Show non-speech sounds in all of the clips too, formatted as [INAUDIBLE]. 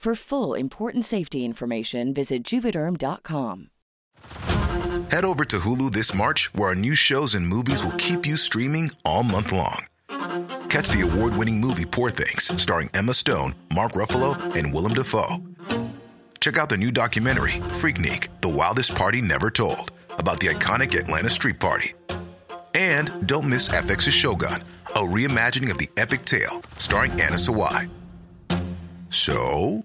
For full important safety information, visit juvederm.com. Head over to Hulu this March, where our new shows and movies will keep you streaming all month long. Catch the award winning movie Poor Things, starring Emma Stone, Mark Ruffalo, and Willem Dafoe. Check out the new documentary, Freaknik The Wildest Party Never Told, about the iconic Atlanta Street Party. And don't miss FX's Shogun, a reimagining of the epic tale, starring Anna Sawai. So,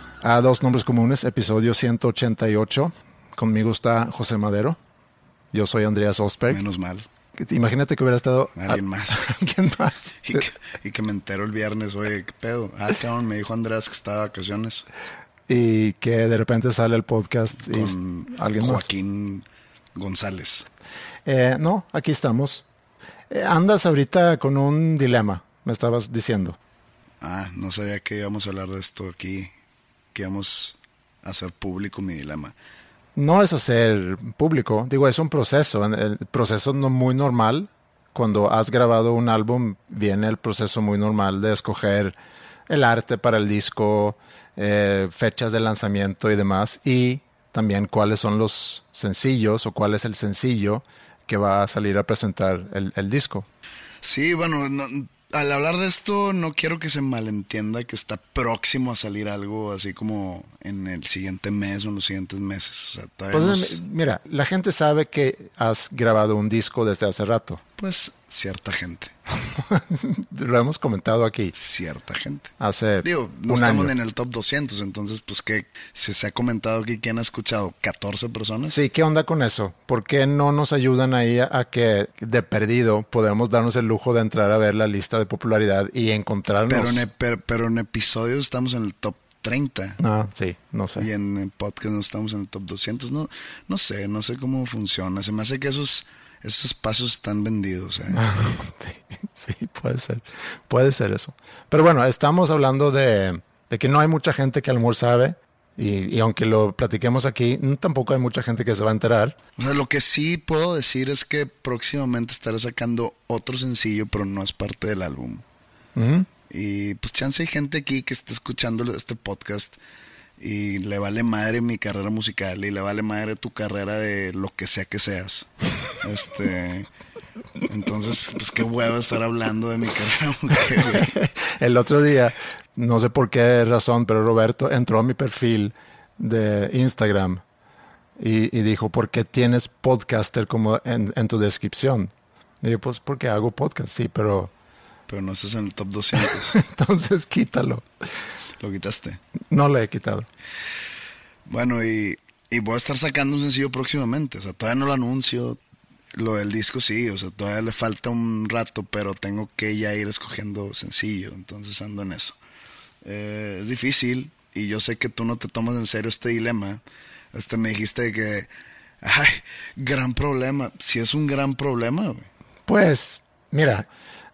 a Dos Nombres Comunes, episodio 188. Conmigo está José Madero. Yo soy Andreas Osberg. Menos mal. Imagínate que hubiera estado alguien más. [LAUGHS] ¿Alguien más? [LAUGHS] Y, que, y, que, me entero el viernes, oye, ¿qué pedo? Ah, cabrón, me dijo Andreas que estaba de vacaciones. Y que de repente sale el podcast con y alguien Joaquín más. González. Eh, no, aquí estamos. Eh, andas ahorita con un dilema, me estabas diciendo. Ah, no sabía que íbamos a hablar de esto aquí, que íbamos a hacer público mi dilema. No es hacer público, digo, es un proceso, el proceso no muy normal. Cuando has grabado un álbum, viene el proceso muy normal de escoger el arte para el disco, eh, fechas de lanzamiento y demás, y también cuáles son los sencillos o cuál es el sencillo que va a salir a presentar el, el disco. Sí, bueno, no, al hablar de esto, no quiero que se malentienda que está próximo a salir algo así como en el siguiente mes o en los siguientes meses. O sea, pues. Mira, la gente sabe que has grabado un disco desde hace rato. Pues cierta gente. [LAUGHS] Lo hemos comentado aquí. Cierta gente. Hace. Digo, no un estamos año. en el top 200, entonces, pues, que se, se ha comentado aquí quién ha escuchado? ¿14 personas? Sí, ¿qué onda con eso? ¿Por qué no nos ayudan ahí a, a que de perdido podemos darnos el lujo de entrar a ver la lista de popularidad y encontrarnos? Pero en, pero, pero en episodios estamos en el top 30. Ah, sí, no sé. Y en el podcast no estamos en el top 200. No, no sé, no sé cómo funciona. Se me hace que esos, esos espacios están vendidos. ¿eh? [LAUGHS] sí, sí, puede ser. Puede ser eso. Pero bueno, estamos hablando de, de que no hay mucha gente que a lo mejor sabe. Y, y, aunque lo platiquemos aquí, tampoco hay mucha gente que se va a enterar. O sea, lo que sí puedo decir es que próximamente estaré sacando otro sencillo, pero no es parte del álbum. Uh -huh. Y pues chance hay gente aquí que está escuchando este podcast y le vale madre mi carrera musical y le vale madre tu carrera de lo que sea que seas. Este, entonces, pues qué huevo estar hablando de mi carrera musical. [LAUGHS] El otro día, no sé por qué razón, pero Roberto entró a mi perfil de Instagram y, y dijo, ¿por qué tienes podcaster como en, en tu descripción? Y digo, pues porque hago podcast, sí, pero pero no estás en el top 200. [LAUGHS] Entonces quítalo. ¿Lo quitaste? No lo he quitado. Bueno, y, y, voy a estar sacando un sencillo próximamente. O sea, todavía no lo anuncio. Lo del disco sí, o sea, todavía le falta un rato, pero tengo que ya ir escogiendo sencillo. Entonces ando en eso. Eh, es difícil y yo sé que tú no te tomas en serio este dilema. Este me dijiste que, ay, gran problema. Si es un gran problema, güey. Pues, mira,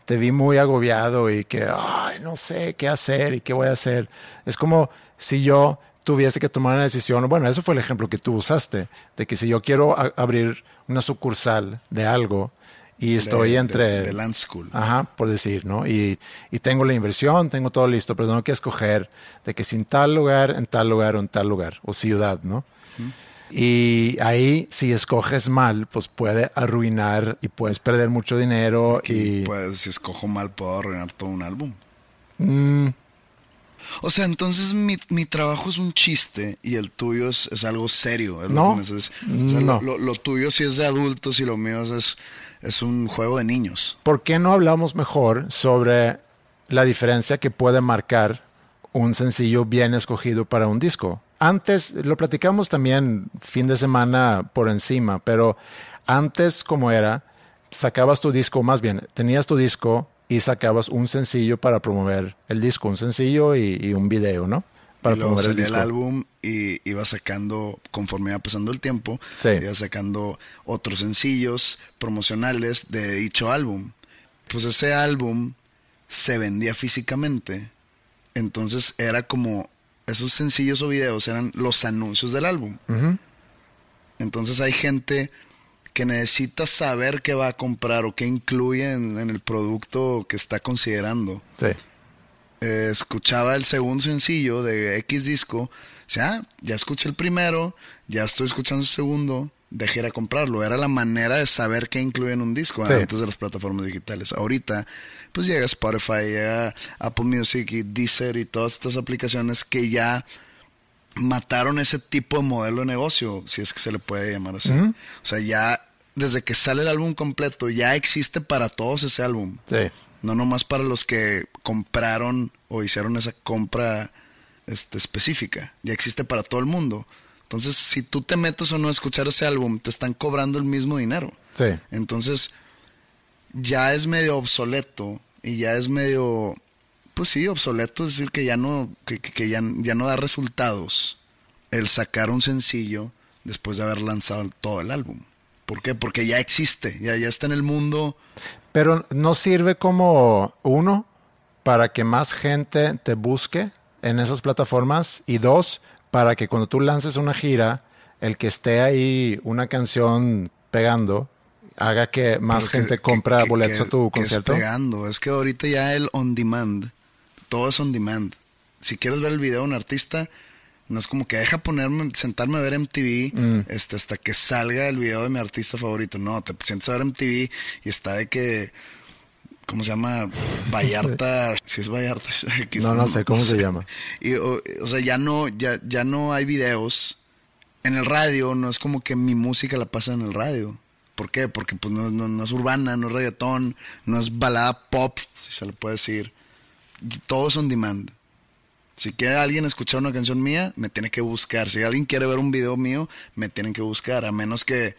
te vi muy agobiado y que, ay, no sé qué hacer y qué voy a hacer. Es como si yo tuviese que tomar una decisión, bueno, eso fue el ejemplo que tú usaste, de que si yo quiero abrir una sucursal de algo y estoy de- entre... de- de Land School. Ajá, por decir, ¿no? Y, y tengo la inversión, tengo todo listo, pero tengo que escoger de que si en tal lugar, en tal lugar o en tal lugar, o ciudad, ¿no? Y ahí, si escoges mal, pues puede arruinar y puedes perder mucho dinero Y y... pues si escojo mal puedo arruinar todo un álbum. Mm, O sea, entonces mi, mi trabajo es un chiste y el tuyo es, es algo serio. es lo No, o sea, no. lo, lo- lo tuyo sí es de adultos y lo mío es, es un juego de niños. ¿Por qué no hablamos mejor sobre la diferencia que puede marcar un sencillo bien escogido para un disco? Antes, lo platicamos también fin de semana por encima, pero antes como era, sacabas tu disco, más bien, tenías tu disco y sacabas un sencillo para promover el disco, un sencillo y, y un video, ¿no? Para y luego promover el salía el, disco. álbum y iba sacando, conforme iba pasando el tiempo, Sí. iba sacando otros sencillos promocionales de dicho álbum. Pues ese álbum se vendía físicamente. Entonces era como esos sencillos o videos eran los anuncios del álbum. Entonces hay gente que necesita saber qué va a comprar o qué incluye en, en el producto que está considerando. Sí. Eh, escuchaba el segundo sencillo de X disco, o sea, ya escuché el primero, ya estoy escuchando el segundo, dejé ir a comprarlo. Era la manera de saber qué incluye en un disco Sí. antes de las plataformas digitales. Ahorita, pues llega Spotify, llega Apple Music y Deezer y todas estas aplicaciones que ya mataron ese tipo de modelo de negocio, si es que se le puede llamar así. O sea, ya desde que sale el álbum completo, ya existe para todos ese álbum. Sí. No nomás para los que compraron o hicieron esa compra este, específica. Ya existe para todo el mundo. Entonces, si tú te metes o no a escuchar ese álbum, te están cobrando el mismo dinero. Sí. Entonces, ya es medio obsoleto y ya es medio, pues sí, obsoleto, es decir, que ya no, que, que- ya, ya no da resultados el sacar un sencillo después de haber lanzado todo el álbum. ¿Por qué? Porque ya existe, ya, ya está en el mundo. Pero no sirve como uno para que más gente te busque en esas plataformas y dos para que cuando tú lances una gira el que esté ahí una canción pegando haga que más que- gente compra que- boletos que- a tu que es concierto. pegando. Es que ahorita ya el on demand, todo es on demand. Si quieres ver el video de un artista, no es como que deja ponerme, sentarme a ver MTV Mm. este, hasta que salga el video de mi artista favorito. No, te sientes a ver MTV y está de que, ¿cómo se llama? Vallarta, si es Vallarta. [LAUGHS] aquí No, no sé cómo se llama. Y, o, o sea, ya no, ya, ya no hay videos. En el radio no es como que mi música la pasa en el radio. ¿Por qué? Porque pues no, no- no es urbana, no es reggaetón, no es balada pop, si se le puede decir. Todo es on demand. Si quiere alguien escuchar una canción mía, me tiene que buscar. Si alguien quiere ver un video mío, me tienen que buscar. A menos que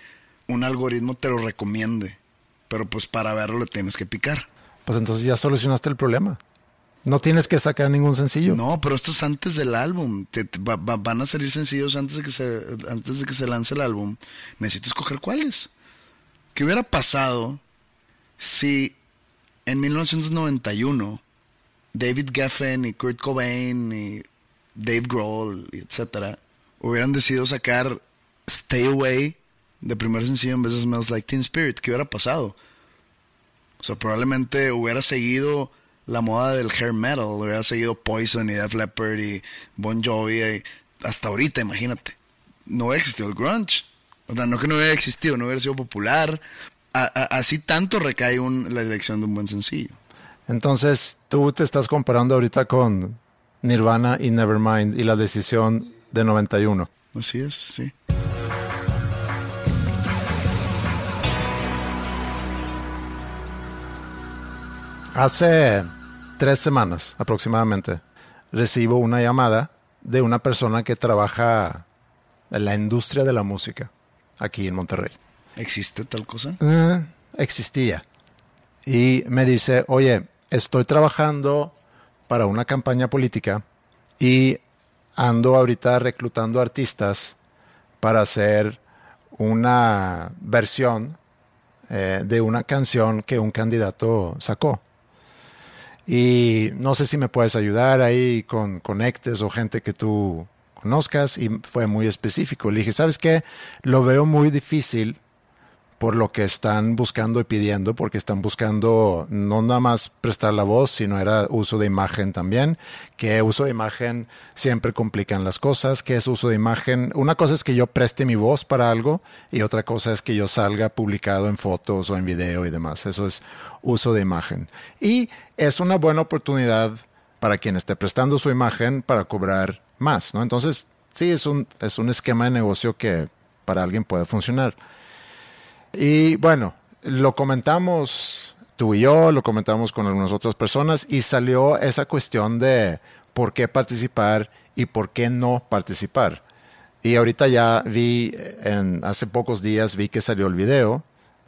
un algoritmo te lo recomiende. Pero pues para verlo le tienes que picar. Pues entonces ya solucionaste el problema. No tienes que sacar ningún sencillo. No, pero esto es antes del álbum. Van a salir sencillos antes de que se antes de que se lance el álbum. Necesito escoger cuáles. ¿Qué hubiera pasado si en 1991 David Geffen y Kurt Cobain y Dave Grohl y etcétera hubieran decidido sacar Stay Away de primer sencillo en vez de Smells Like Teen Spirit? ¿Qué hubiera pasado? O sea, probablemente hubiera seguido la moda del hair metal, hubiera seguido Poison y Def Leppard y Bon Jovi y hasta ahorita, imagínate. No hubiera existido el grunge. O sea, no que no hubiera existido, no hubiera sido popular. A- a- así tanto recae un- la elección de un buen sencillo. Entonces tú te estás comparando ahorita con Nirvana y Nevermind y la decisión de 91. Así es, sí. Hace tres semanas aproximadamente recibo una llamada de una persona que trabaja en la industria de la música aquí en Monterrey. ¿Existe tal cosa? Eh, existía. Y me dice, oye, estoy trabajando para una campaña política y ando ahorita reclutando artistas para hacer una versión eh, de una canción que un candidato sacó Y no sé si me puedes ayudar ahí con conectes o gente que tú conozcas. Y fue muy específico. Le dije, ¿sabes qué? Lo veo muy difícil por lo que están buscando y pidiendo, porque están buscando no nada más prestar la voz, sino era uso de imagen también, que uso de imagen siempre complican las cosas, que es uso de imagen. Una cosa es que yo preste mi voz para algo y otra cosa es que yo salga publicado en fotos o en video y demás. Eso es uso de imagen. Y es una buena oportunidad para quien esté prestando su imagen para cobrar más, ¿no? Entonces, sí, es un, es un esquema de negocio que para alguien puede funcionar. Y bueno, lo comentamos tú y yo, lo comentamos con algunas otras personas y salió esa cuestión de por qué participar y por qué no participar. Y ahorita ya vi, en, hace pocos días vi que salió el video,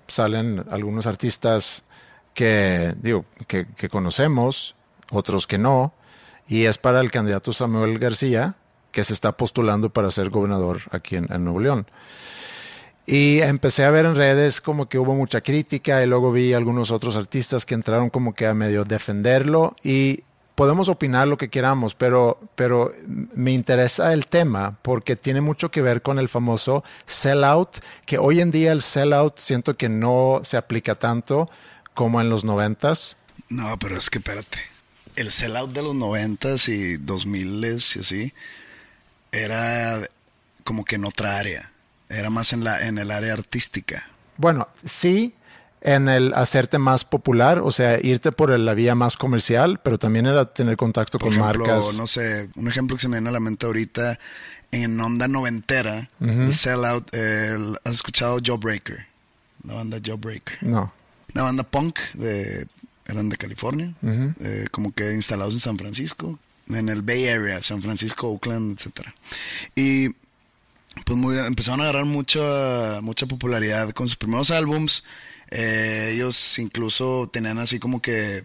salen algunos artistas que, digo, que, conocemos, otros que no, y es para el candidato Samuel García, que se está postulando para ser gobernador aquí en Nuevo León. Y empecé a ver en redes como que hubo mucha crítica y luego vi algunos otros artistas que entraron como que a medio defenderlo y podemos opinar lo que queramos, pero, pero me interesa el tema porque tiene mucho que ver con el famoso sellout, que hoy en día el sellout siento que no se aplica tanto como en los noventas. No, pero es que espérate, el sellout de los noventas y dos miles y así era como que en otra área. Era más en, la, en el área artística. Bueno, sí, en el hacerte más popular, o sea, irte por la vía más comercial, pero también era tener contacto con marcas. No sé, un ejemplo que se me viene a la mente ahorita, en onda noventera, el sellout, ¿has escuchado Jawbreaker? La banda Jawbreaker. No. Una banda punk, de, eran de California, eh, como que instalados en San Francisco, en el Bay Area, San Francisco, Oakland, etc. Y pues muy, empezaron a agarrar mucha, mucha popularidad con sus primeros álbums. Eh, ellos incluso tenían así como que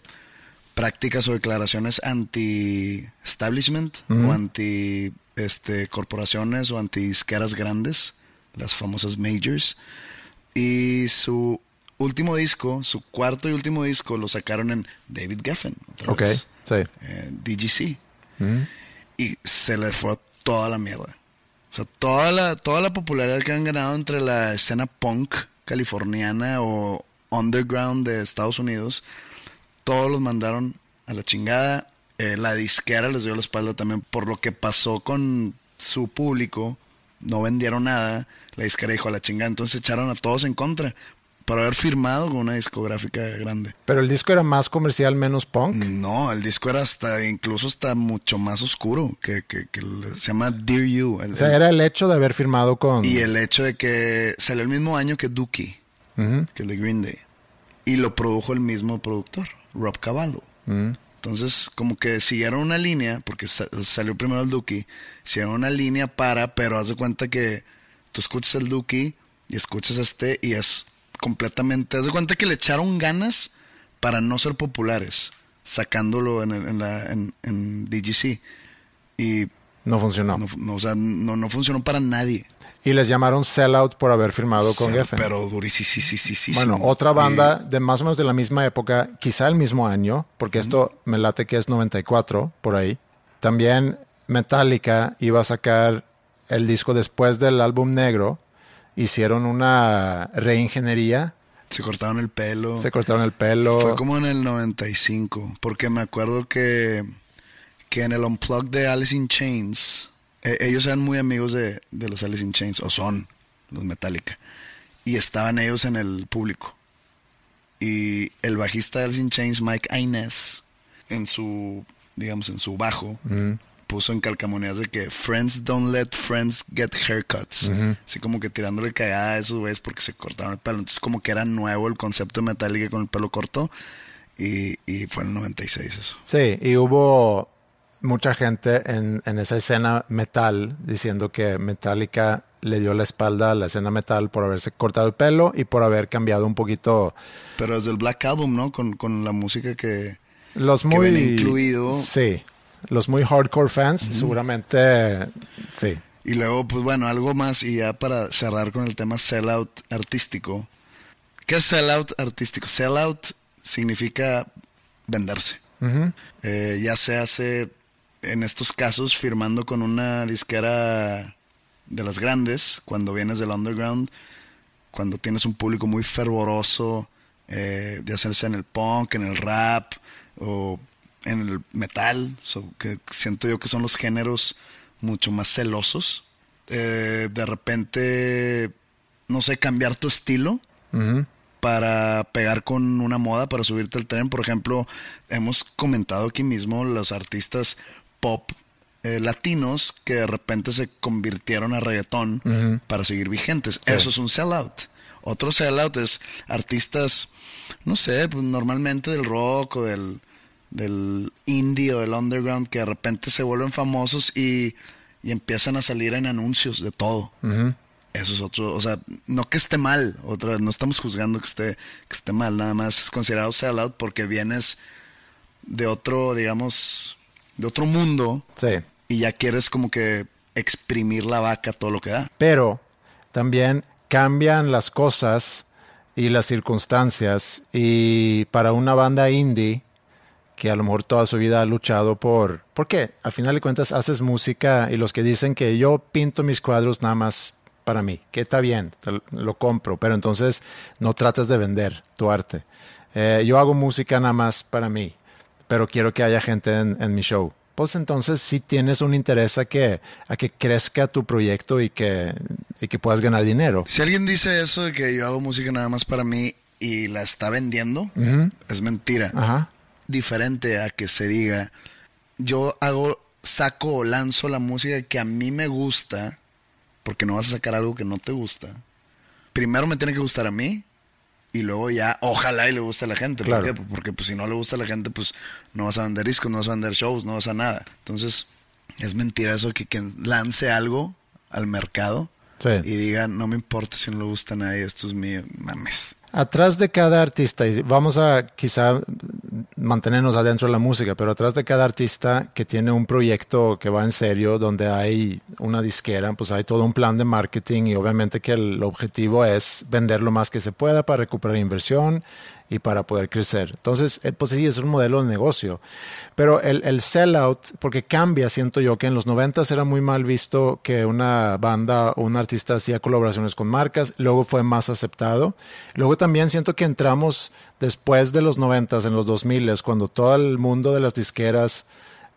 prácticas o declaraciones anti-establishment o anti este, corporaciones o anti disqueras grandes, las famosas majors. Y su último disco, su cuarto y último disco, lo sacaron en David Geffen. Ok, sí. Eh, DGC. Y se le fue toda la mierda. O sea, toda la, toda la popularidad que han ganado entre la escena punk californiana o underground de Estados Unidos, todos los mandaron a la chingada. Eh, la disquera les dio la espalda también por lo que pasó con su público. No vendieron nada. La disquera dijo a la chingada. Entonces echaron a todos en contra para haber firmado con una discográfica grande. Pero el disco era más comercial, menos punk. No, el disco era hasta, incluso hasta mucho más oscuro, que, que, se llama Dear You. o sea, era el hecho de haber firmado con... Y el hecho de que salió el mismo año que Dookie, que el de Green Day. Y lo produjo el mismo productor, Rob Cavallo. Entonces, como que siguieron una línea, porque salió primero el Dookie, siguieron una línea para, pero haz de cuenta que tú escuchas el Dookie y escuchas este y es completamente. Haz de cuenta que le echaron ganas para no ser populares, sacándolo en, en, la, en, DGC. Y. No funcionó. No, o sea, no, no funcionó para nadie. Y les llamaron sellout por haber firmado con Geffen. Pero durísimo. Bueno, otra banda de más o menos de la misma época, quizá el mismo año, porque esto me late que es 94, por ahí. También Metallica iba a sacar el disco después del álbum negro, hicieron una reingeniería. Se cortaron el pelo. Se cortaron el pelo. Fue como en el 95, porque me acuerdo que, que en el Unplugged de Alice in Chains, e, ellos eran muy amigos de, de los Alice in Chains, o son los Metallica, y estaban ellos en el público. Y el bajista de Alice in Chains, Mike Inez, en su, digamos, en su bajo, puso en calcamonías de que friends don't let friends get haircuts. Así como que tirándole cagada a esos güeyes porque se cortaron el pelo. Entonces como que era nuevo el concepto de Metallica con el pelo corto. Y, y fue en el 96 eso. Sí, y hubo mucha gente en, en esa escena metal diciendo que Metallica le dio la espalda a la escena metal por haberse cortado el pelo y por haber cambiado un poquito. Pero es del Black Album, ¿no? Con, con la música que, los muy incluido. Sí, los muy hardcore fans, seguramente sí. Y luego, pues bueno, algo más, y ya para cerrar con el tema sellout artístico. ¿Qué es sellout artístico? Sellout significa venderse. Eh, ya se hace, en estos casos, firmando con una disquera de las grandes, cuando vienes del underground, cuando tienes un público muy fervoroso, eh, ya sea en el punk, en el rap o en el metal, que siento yo que son los géneros mucho más celosos. Eh, de repente, no sé, cambiar tu estilo para pegar con una moda, para subirte al tren. Por ejemplo, hemos comentado aquí mismo los artistas pop eh, latinos que de repente se convirtieron a reggaetón para seguir vigentes. Eso es un sellout. Otro sellout es artistas, no sé, pues normalmente del rock o del, del indie o del underground que de repente se vuelven famosos y, empiezan a salir en anuncios de todo. Eso es otro, o sea, no que esté mal, otra vez, no estamos juzgando que esté, que esté mal, nada más es considerado sellout porque vienes de otro, digamos, de otro mundo. Sí. Y ya quieres como que exprimir la vaca todo lo que da. Pero también cambian las cosas y las circunstancias y para una banda indie que a lo mejor toda su vida ha luchado por... ¿Por qué? Al final de cuentas haces música y los que dicen que yo pinto mis cuadros nada más para mí, que está bien, lo compro, pero entonces no trates de vender tu arte. Eh, yo hago música nada más para mí, pero quiero que haya gente en, mi show. Pues entonces sí tienes un interés a que, a que crezca tu proyecto y que, y que puedas ganar dinero. Si alguien dice eso de que yo hago música nada más para mí y la está vendiendo, es mentira. Ajá. Diferente a que se diga, yo hago, saco o lanzo la música que a mí me gusta porque no vas a sacar algo que no te gusta. Primero me tiene que gustar a mí y luego ya, ojalá y le guste a la gente. ¿Por qué? Porque pues, si no le gusta a la gente, pues no vas a vender discos, no vas a vender shows, no vas a nada. Entonces, es mentira eso que quien lance algo al mercado y diga, no me importa si no le gusta a nadie, esto es mío, mames. Atrás de cada artista, y vamos a quizá mantenernos adentro de la música, pero atrás de cada artista que tiene un proyecto que va en serio, donde hay una disquera, pues hay todo un plan de marketing y obviamente que el objetivo es vender lo más que se pueda para recuperar inversión y para poder crecer. Entonces, eh, pues sí, es un modelo de negocio. Pero el, el sellout, porque cambia, siento yo, que en los 90 era muy mal visto que una banda o un artista hacía colaboraciones con marcas, luego fue más aceptado. Luego también siento que entramos después de los 90, en los 2000, cuando todo el mundo de las disqueras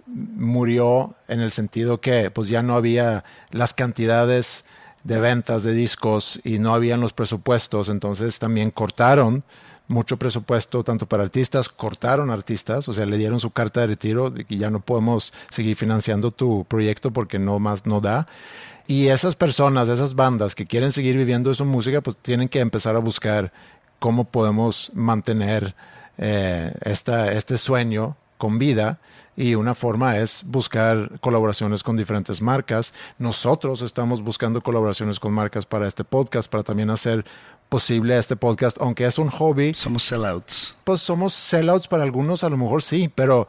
murió en el sentido que pues ya no había las cantidades de ventas de discos y no habían los presupuestos, entonces también cortaron mucho presupuesto tanto para artistas, cortaron artistas, o sea, le dieron su carta de retiro y ya no podemos seguir financiando tu proyecto porque no más no da. Y esas personas, esas bandas que quieren seguir viviendo su música, pues tienen que empezar a buscar cómo podemos mantener eh, esta, este sueño con vida y una forma es buscar colaboraciones con diferentes marcas. Nosotros estamos buscando colaboraciones con marcas para este podcast, para también hacer posible este podcast, aunque es un hobby. Somos sellouts. Pues somos sellouts para algunos, a lo mejor sí, pero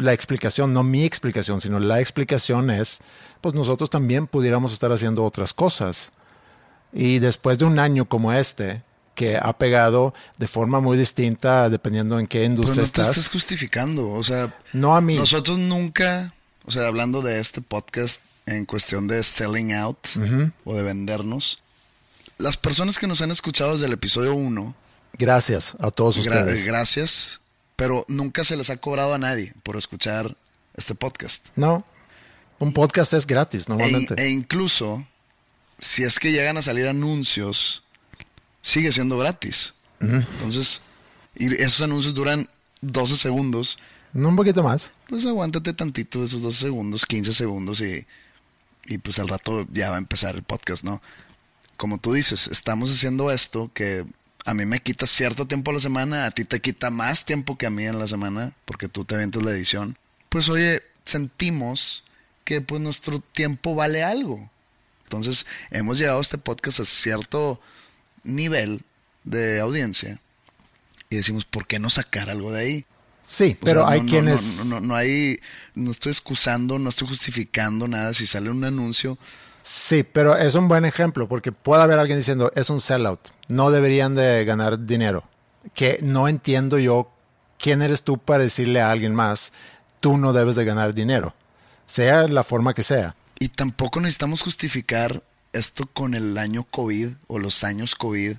la explicación, no mi explicación, sino la explicación es, pues nosotros también pudiéramos estar haciendo otras cosas. Y después de un año como este, que ha pegado de forma muy distinta dependiendo en qué industria Pero no estás. te estás justificando, o sea, no a mí. Nosotros nunca, o sea, hablando de este podcast en cuestión de selling out o de vendernos, las personas que nos han escuchado desde el episodio 1, gracias a todos ustedes. Gracias, pero nunca se les ha cobrado a nadie por escuchar este podcast. No. Un podcast es gratis normalmente. e incluso si es que llegan a salir anuncios sigue siendo gratis. Entonces, y esos anuncios duran 12 segundos. No un poquito más. Pues aguántate tantito esos 12 segundos, 15 segundos y, y pues al rato ya va a empezar el podcast, ¿no? Como tú dices, estamos haciendo esto que a mí me quita cierto tiempo a la semana, a ti te quita más tiempo que a mí en la semana, porque tú te aventas la edición. Pues oye, sentimos que pues nuestro tiempo vale algo. Entonces, hemos llegado a este podcast a cierto nivel de audiencia y decimos, ¿por qué no sacar algo de ahí? Sí, pero hay quienes... No, no, no, hay, no estoy excusando, no estoy justificando nada. Si sale un anuncio... Sí, pero es un buen ejemplo porque puede haber alguien diciendo, es un sellout, no deberían de ganar dinero. Que no entiendo yo ¿quién eres tú para decirle a alguien más, tú no debes de ganar dinero? Sea la forma que sea. Y tampoco necesitamos justificar esto con el año COVID o los años COVID.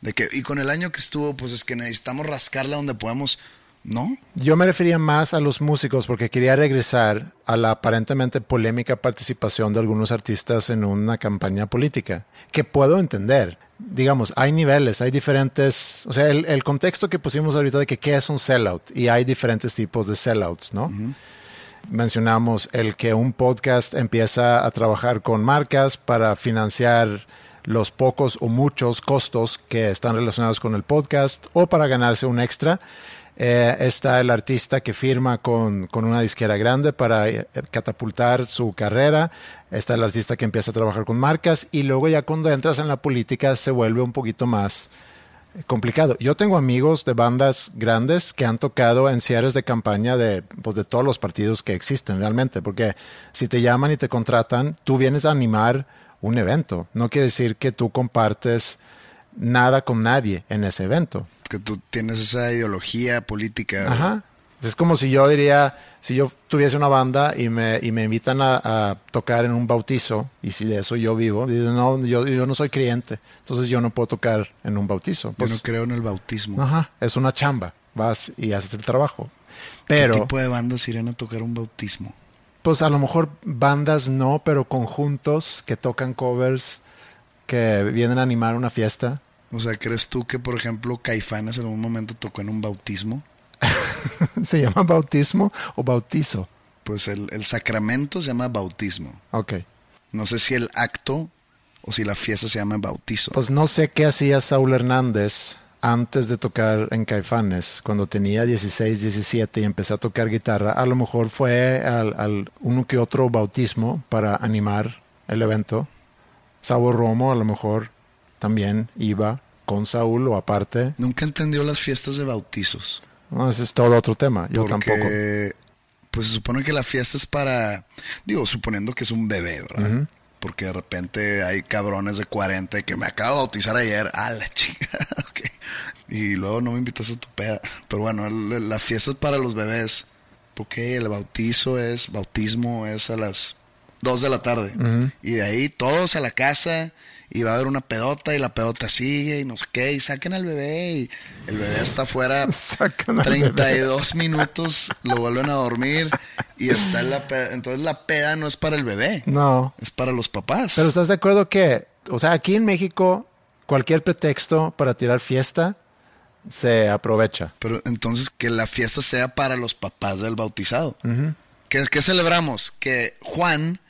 De que, y con el año que estuvo, pues es que necesitamos rascarla donde podemos. ¿No? Yo me refería más a los músicos porque quería regresar a la aparentemente polémica participación de algunos artistas en una campaña política, que puedo entender. Digamos, hay niveles, hay diferentes, o sea, el, el contexto que pusimos ahorita de que qué es un sellout y hay diferentes tipos de sellouts, ¿no? Mencionamos el que un podcast empieza a trabajar con marcas para financiar los pocos o muchos costos que están relacionados con el podcast o para ganarse un extra. Eh, está el artista que firma con, con, una disquera grande para eh, catapultar su carrera. Está el artista que empieza a trabajar con marcas y luego ya cuando entras en la política se vuelve un poquito más complicado. Yo tengo amigos de bandas grandes que han tocado en cierres de campaña de, pues, de todos los partidos que existen realmente, porque si te llaman y te contratan, tú vienes a animar un evento. No quiere decir que tú compartes nada con nadie en ese evento que tú tienes esa ideología política. Ajá. Es como si yo diría, si yo tuviese una banda y me, y me invitan a, a tocar en un bautizo, y si de eso yo vivo, digo, no, yo, yo no soy creyente, entonces yo no puedo tocar en un bautizo. Pues, yo no creo en el bautismo. Ajá, es una chamba, vas y haces el trabajo. Pero, ¿Qué tipo de bandas irían a tocar un bautismo? Pues a lo mejor bandas no, pero conjuntos que tocan covers, que vienen a animar una fiesta. O sea, ¿crees tú que, por ejemplo, Caifanes en algún momento tocó en un bautismo? [LAUGHS] ¿Se llama bautismo o bautizo? Pues el, el, sacramento se llama bautismo. Ok. No sé si el acto o si la fiesta se llama bautizo. Pues no sé qué hacía Saúl Hernández antes de tocar en Caifanes, cuando tenía 16, 17 y empecé a tocar guitarra. A lo mejor fue al, al uno que otro bautismo para animar el evento. Sabo Romo a lo mejor también iba con Saúl o aparte. Nunca entendió las fiestas de bautizos. No, ese es todo otro tema. Yo Porque, tampoco. Pues se supone que la fiesta es para, digo, suponiendo que es un bebé, ¿verdad? Uh -huh. Porque de repente hay cabrones de 40 que me acabo de bautizar ayer. Ah, la chica. [LAUGHS] okay. Y luego no me invitas a tu peda. Pero bueno, la fiesta es para los bebés. Porque el bautizo es, bautismo es a las 2 de la tarde. Uh -huh. Y de ahí todos a la casa y va a haber una pedota y la pedota sigue y no sé qué, y saquen al bebé y el bebé está afuera 32 [LAUGHS] minutos, lo vuelven a dormir y está en la peda. Entonces la peda no es para el bebé. No. Es para los papás. Pero ¿estás de acuerdo que, o sea, aquí en México, cualquier pretexto para tirar fiesta se aprovecha? Pero entonces que la fiesta sea para los papás del bautizado. Uh -huh. ¿Qué, ¿Qué celebramos? Que Juan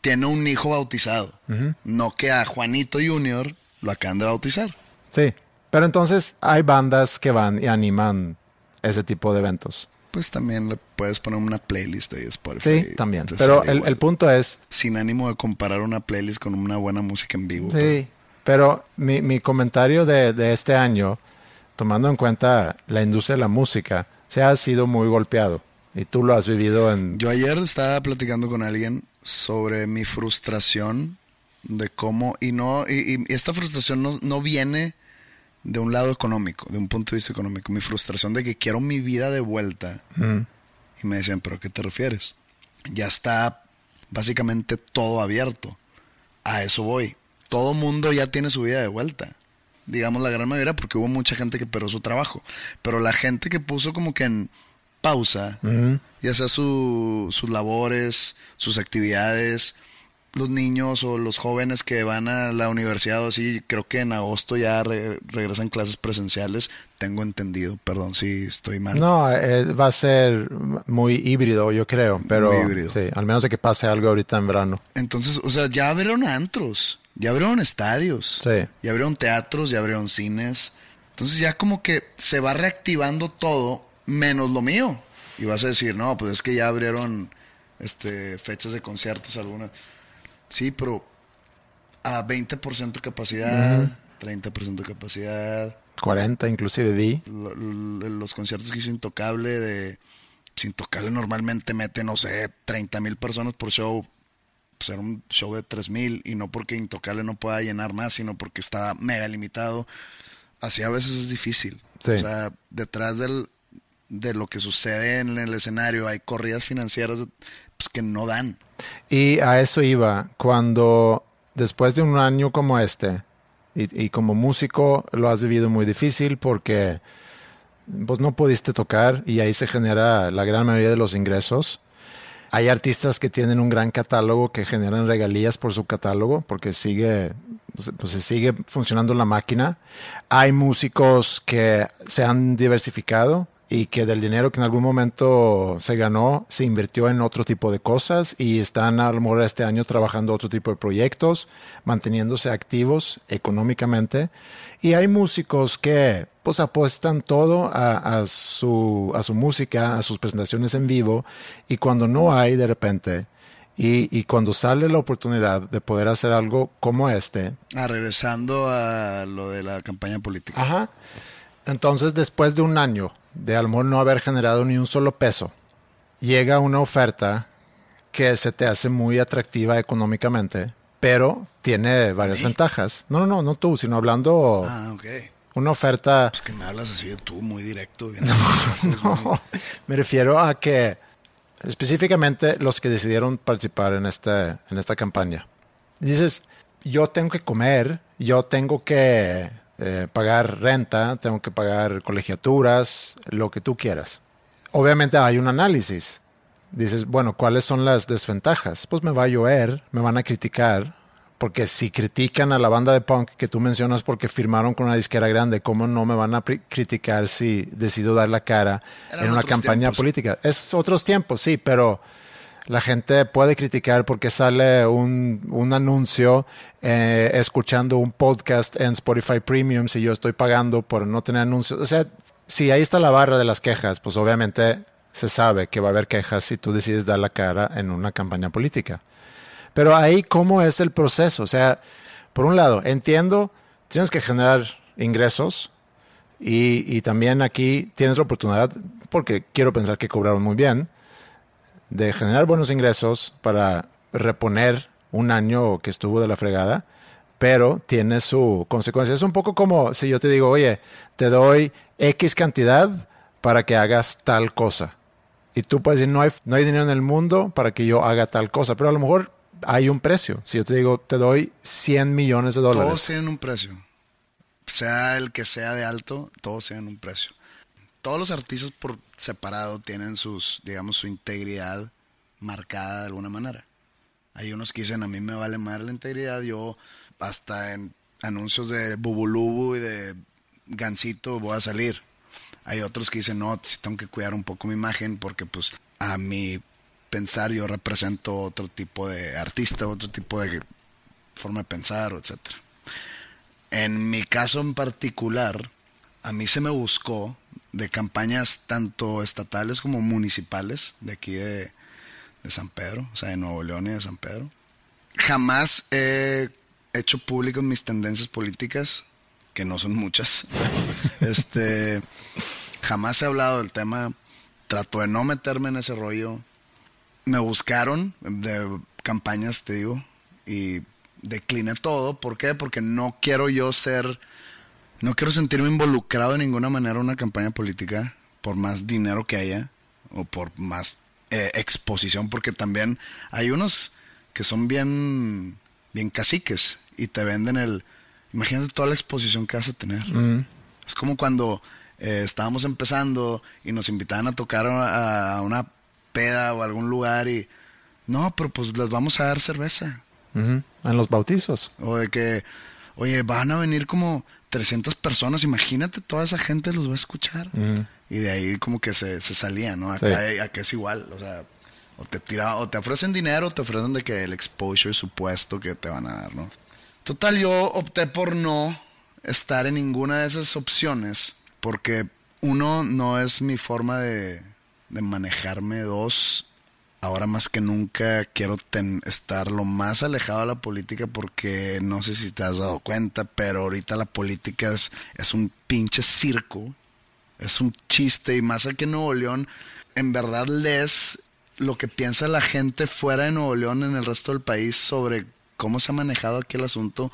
tiene un hijo bautizado. Uh -huh. No que a Juanito Junior lo acaban de bautizar. Sí, pero entonces hay bandas que van y animan ese tipo de eventos. Pues también le puedes poner una playlist ahí Spotify. Sí, también. Pero el, el, punto es... Sin ánimo de comparar una playlist con una buena música en vivo. Sí, pero, pero mi, mi, comentario de, de este año, tomando en cuenta la industria de la música, se ha sido muy golpeado. Y tú lo has vivido en... Yo ayer estaba platicando con alguien sobre mi frustración de cómo, y no, y, y esta frustración no, no, viene de un lado económico, de un punto de vista económico, mi frustración de que quiero mi vida de vuelta. Mm. Y me decían, ¿pero a qué te refieres? Ya está básicamente todo abierto. A eso voy. Todo mundo ya tiene su vida de vuelta. Digamos la gran mayoría, porque hubo mucha gente que perdió su trabajo. Pero la gente que puso como que en pausa, uh -huh. ya sea su, sus labores, sus actividades, los niños o los jóvenes que van a la universidad o así, creo que en agosto ya re regresan clases presenciales, tengo entendido, perdón si estoy mal. No, eh, va a ser muy híbrido, yo creo, pero sí, al menos de que pase algo ahorita en verano. Entonces, o sea, ya abrieron antros, ya abrieron estadios, sí. ya abrieron teatros, ya abrieron cines. Entonces ya como que se va reactivando todo menos lo mío. Y vas a decir, no, pues es que ya abrieron este, fechas de conciertos algunas. Sí, pero a 20% capacidad, uh -huh. 30% capacidad. 40 inclusive vi. Los conciertos que hizo Intocable de... Pues, Intocable normalmente mete, no sé, 30 mil personas por show. Pues era un show de 3 mil y no porque Intocable no pueda llenar más, sino porque está mega limitado. Así a veces es difícil. Sí. O sea, detrás del, de lo que sucede en el escenario. Hay corridas financieras pues, que no dan. Y a eso iba, cuando después de un año como este, y, como músico lo has vivido muy difícil porque pues no pudiste tocar y ahí se genera la gran mayoría de los ingresos. Hay artistas que tienen un gran catálogo que generan regalías por su catálogo porque sigue, pues, pues sigue funcionando la máquina. Hay músicos que se han diversificado y que del dinero que en algún momento se ganó se invirtió en otro tipo de cosas y están a lo mejor este año trabajando otro tipo de proyectos, manteniéndose activos económicamente. Y hay músicos que pues apuestan todo a, a, su, a su música, a sus presentaciones en vivo y cuando no hay de repente y, y, cuando sale la oportunidad de poder hacer algo como este. Ah, regresando a lo de la campaña política. Ajá. Entonces, después de un año de a lo mejor no haber generado ni un solo peso, llega una oferta que se te hace muy atractiva económicamente, pero tiene varias ventajas. No, no, no, no tú, sino hablando Ah, ok. una oferta. Pues que me hablas así de tú, muy directo. bien No, [LAUGHS] me refiero a que específicamente los que decidieron participar en, este, en esta campaña. Dices, yo tengo que comer, yo tengo que eh, pagar renta, tengo que pagar colegiaturas, lo que tú quieras. Obviamente hay un análisis. Dices, bueno, ¿cuáles son las desventajas? Pues me va a llover, me van a criticar, porque si critican a la banda de punk que tú mencionas porque firmaron con una disquera grande, ¿cómo no me van a criticar si decido dar la cara Eran en una campaña tiempos. política? Es otros tiempos, sí, pero la gente puede criticar porque sale un, un anuncio eh, escuchando un podcast en Spotify Premium si yo estoy pagando por no tener anuncios. O sea, si ahí está la barra de las quejas, pues obviamente se sabe que va a haber quejas si tú decides dar la cara en una campaña política. Pero ahí, ¿cómo es el proceso? O sea, por un lado, entiendo, tienes que generar ingresos y, y también aquí tienes la oportunidad, porque quiero pensar que cobraron muy bien, de generar buenos ingresos para reponer un año que estuvo de la fregada, pero tiene su consecuencia. Es un poco como si yo te digo, oye, te doy X cantidad para que hagas tal cosa. Y tú puedes decir, no hay, no hay dinero en el mundo para que yo haga tal cosa, pero a lo mejor hay un precio. Si yo te digo, te doy 100 millones de dólares. Todos tienen un precio. Sea el que sea de alto, todos tienen un precio. Todos los artistas por separado tienen sus, digamos, su integridad marcada de alguna manera. Hay unos que dicen, a mí me vale más la integridad, yo hasta en anuncios de Bubulubu y de Gansito voy a salir. Hay otros que dicen, no, tengo que cuidar un poco mi imagen porque pues a mi pensar yo represento otro tipo de artista, otro tipo de forma de pensar, etcétera. En mi caso en particular, a mí se me buscó de campañas tanto estatales como municipales de aquí de, de San Pedro, o sea, de Nuevo León y de San Pedro. Jamás he hecho públicas mis tendencias políticas, que no son muchas. [LAUGHS] este, jamás he hablado del tema. Trato de no meterme en ese rollo. Me buscaron de campañas, te digo, y decliné todo. ¿Por qué? Porque no quiero yo ser, no quiero sentirme involucrado de ninguna manera en una campaña política, por más dinero que haya, o por más eh, exposición, porque también hay unos que son bien, bien caciques y te venden el, imagínate toda la exposición que vas a tener. Mm. Es como cuando eh, estábamos empezando y nos invitaban a tocar a, a una peda o algún lugar y, no, pero pues les vamos a dar cerveza. En los bautizos. O de que, oye, van a venir como 300 personas, imagínate, toda esa gente los va a escuchar. Y de ahí como que se, se salía, ¿no? Acá, acá es igual, o sea, o te tira, o te ofrecen dinero, o te ofrecen de que el exposure supuesto que te van a dar, ¿no? Total, yo opté por no estar en ninguna de esas opciones, porque uno, no es mi forma de, de manejarme, dos, ahora más que nunca quiero ten- estar lo más alejado de la política porque no sé si te has dado cuenta, pero ahorita la política es, un pinche circo, es un chiste y más aquí en Nuevo León, en verdad lees lo que piensa la gente fuera de Nuevo León en el resto del país sobre cómo se ha manejado aquí el asunto,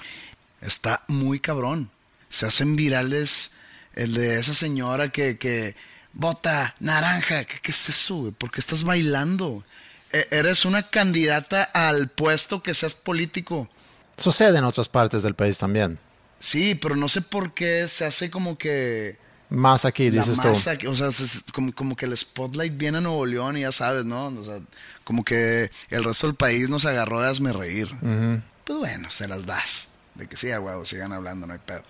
está muy cabrón. Se hacen virales el de esa señora que, que bota, naranja. ¿Qué, qué es eso, güey? ¿Por qué estás bailando? E- eres una candidata al puesto que seas político. Sucede en otras partes del país también. Sí, pero no sé por qué se hace como que Más aquí, dices tú. masa, que- o sea, se- se- como, como que el spotlight viene a Nuevo León y ya sabes, ¿no? O sea, como que el resto del país nos agarró de hazme reír. Pues bueno, se las das. De que sí, a huevo, sigan hablando, no hay pedo.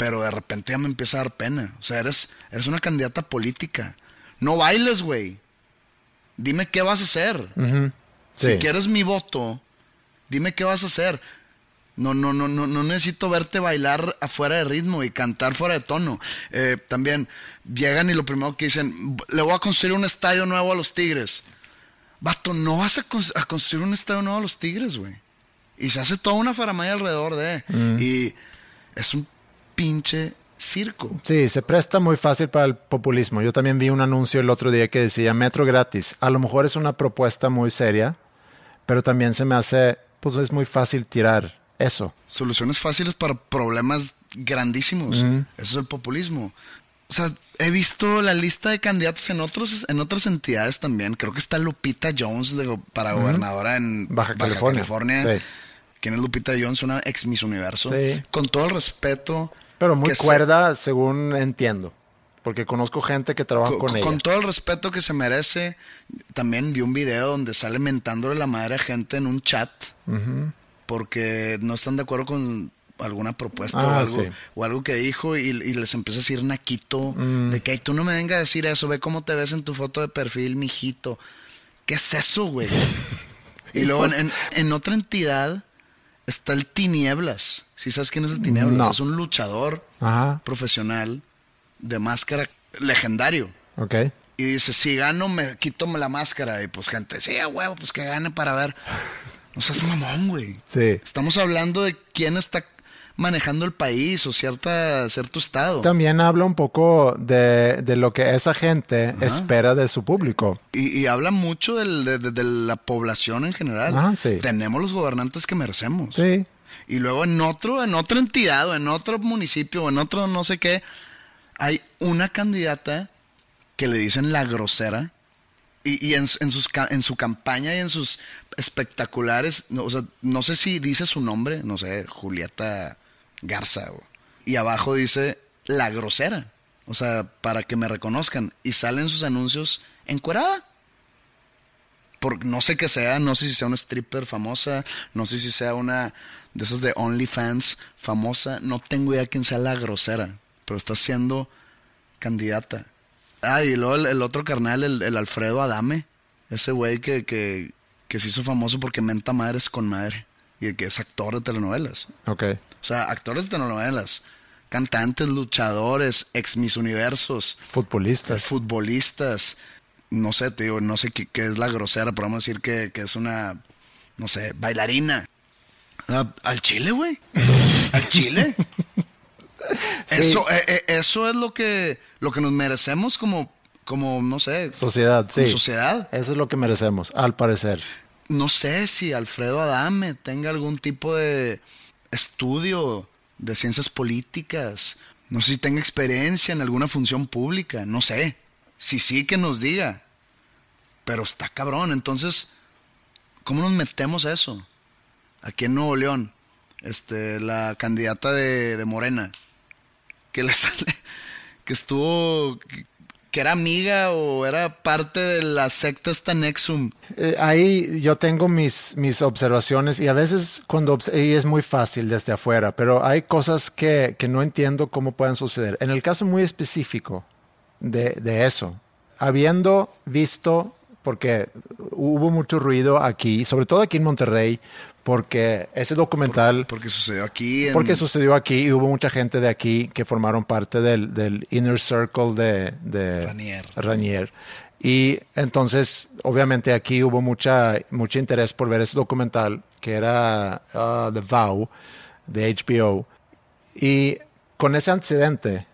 Pero de repente ya me empieza a dar pena. O sea, eres, eres una candidata política. No bailes, güey. Dime qué vas a hacer. Sí. Si quieres mi voto, dime qué vas a hacer. No, no, no, no, no necesito verte bailar afuera de ritmo y cantar fuera de tono. Eh, también llegan y lo primero que dicen, le voy a construir un estadio nuevo a los Tigres. Vato, no vas a, cons- a construir un estadio nuevo a los Tigres, güey. Y se hace toda una faramaya alrededor de. Y es un pinche circo. Sí, se presta muy fácil para el populismo. Yo también vi un anuncio el otro día que decía metro gratis. A lo mejor es una propuesta muy seria, pero también se me hace, pues es muy fácil tirar eso. soluciones fáciles para problemas grandísimos. Eso es el populismo. O sea, he visto la lista de candidatos en otros en otras entidades también. Creo que está Lupita Jones de para gobernadora en Baja California. Sí. ¿Quién es Lupita Jones? Una ex Miss Universo. Sí. Con todo el respeto. Pero muy se- cuerda, según entiendo. Porque conozco gente que trabaja con, con, ella. con todo el respeto que se merece, también vi un video donde sale mentándole la madre a gente en un chat porque no están de acuerdo con alguna propuesta o, Ah, algo, sí. o algo que dijo y, y les empieza a decir naquito Mm. de que "Ay, tú no me vengas a decir eso, ve cómo te ves en tu foto de perfil, mijito. ¿Qué es eso, güey? [LAUGHS] y luego en, en- en otra entidad está el Tinieblas. ¿Sí sabes quién es el Tinieblas? No. Es un luchador Ajá, profesional de máscara legendario. ok. Y dice, si gano, me quito la máscara. Y pues gente, sí, a huevo, pues que gane para ver. [LAUGHS] No seas mamón, güey. Sí. Estamos hablando de quién está manejando el país o cierta, cierto estado. También habla un poco de, de lo que esa gente espera de su público. Y, y habla mucho del- de, de- de la población en general. Ah, sí. Tenemos los gobernantes que merecemos. Sí. Y luego en otro, en otra entidad o en otro municipio o en otro no sé qué, hay una candidata que le dicen la grosera. Y, y en, en en su campaña y en sus espectaculares, no, o sea, no sé si dice su nombre, no sé, Julieta Garza. y abajo dice la grosera. O sea, para que me reconozcan. Y salen sus anuncios encuerada. Por, no sé qué sea, no sé si sea una stripper famosa, no sé si sea una de esas de OnlyFans famosa, no tengo idea quién sea la grosera, pero está siendo candidata. Ah, y luego el, el otro carnal, el, el Alfredo Adame, ese güey que, que, que se hizo famoso porque menta madres con madre y que es actor de telenovelas. Ok. O sea, actores de telenovelas, cantantes, luchadores, ex Miss Universos, Futbolistas. futbolistas, no sé, te digo, no sé qué, qué es la grosera, pero vamos a decir que, que es una, no sé, bailarina. Ah, ¿Al chile, güey? ¿Al chile? [LAUGHS] Eso, eh, eh, eso es lo que, lo que nos merecemos como, como no sé, Sociedad, sí. sociedad. Eso es lo que merecemos, al parecer. No sé si Alfredo Adame tenga algún tipo de estudio de ciencias políticas. No sé si tenga experiencia en alguna función pública. No sé. Si sí, que nos diga. Pero está cabrón. Entonces, ¿cómo nos metemos a eso? Aquí en Nuevo León, este, la candidata de, de Morena, que le [LAUGHS] sale, que estuvo, que, era amiga o era parte de la secta esta Nexum. Eh, ahí yo tengo mis, mis observaciones y a veces cuando y es muy fácil desde afuera, pero hay cosas que, que no entiendo cómo pueden suceder. En el caso muy específico de, de eso, habiendo visto, porque hubo mucho ruido aquí, sobre todo aquí en Monterrey, porque ese documental... Porque sucedió aquí. en- Porque sucedió aquí y hubo mucha gente de aquí que formaron parte del, del inner circle de, de Ranier. Ranier. Y entonces, obviamente aquí hubo mucha, mucho interés por ver ese documental que era uh, The Vow de HBO. Y con ese antecedente,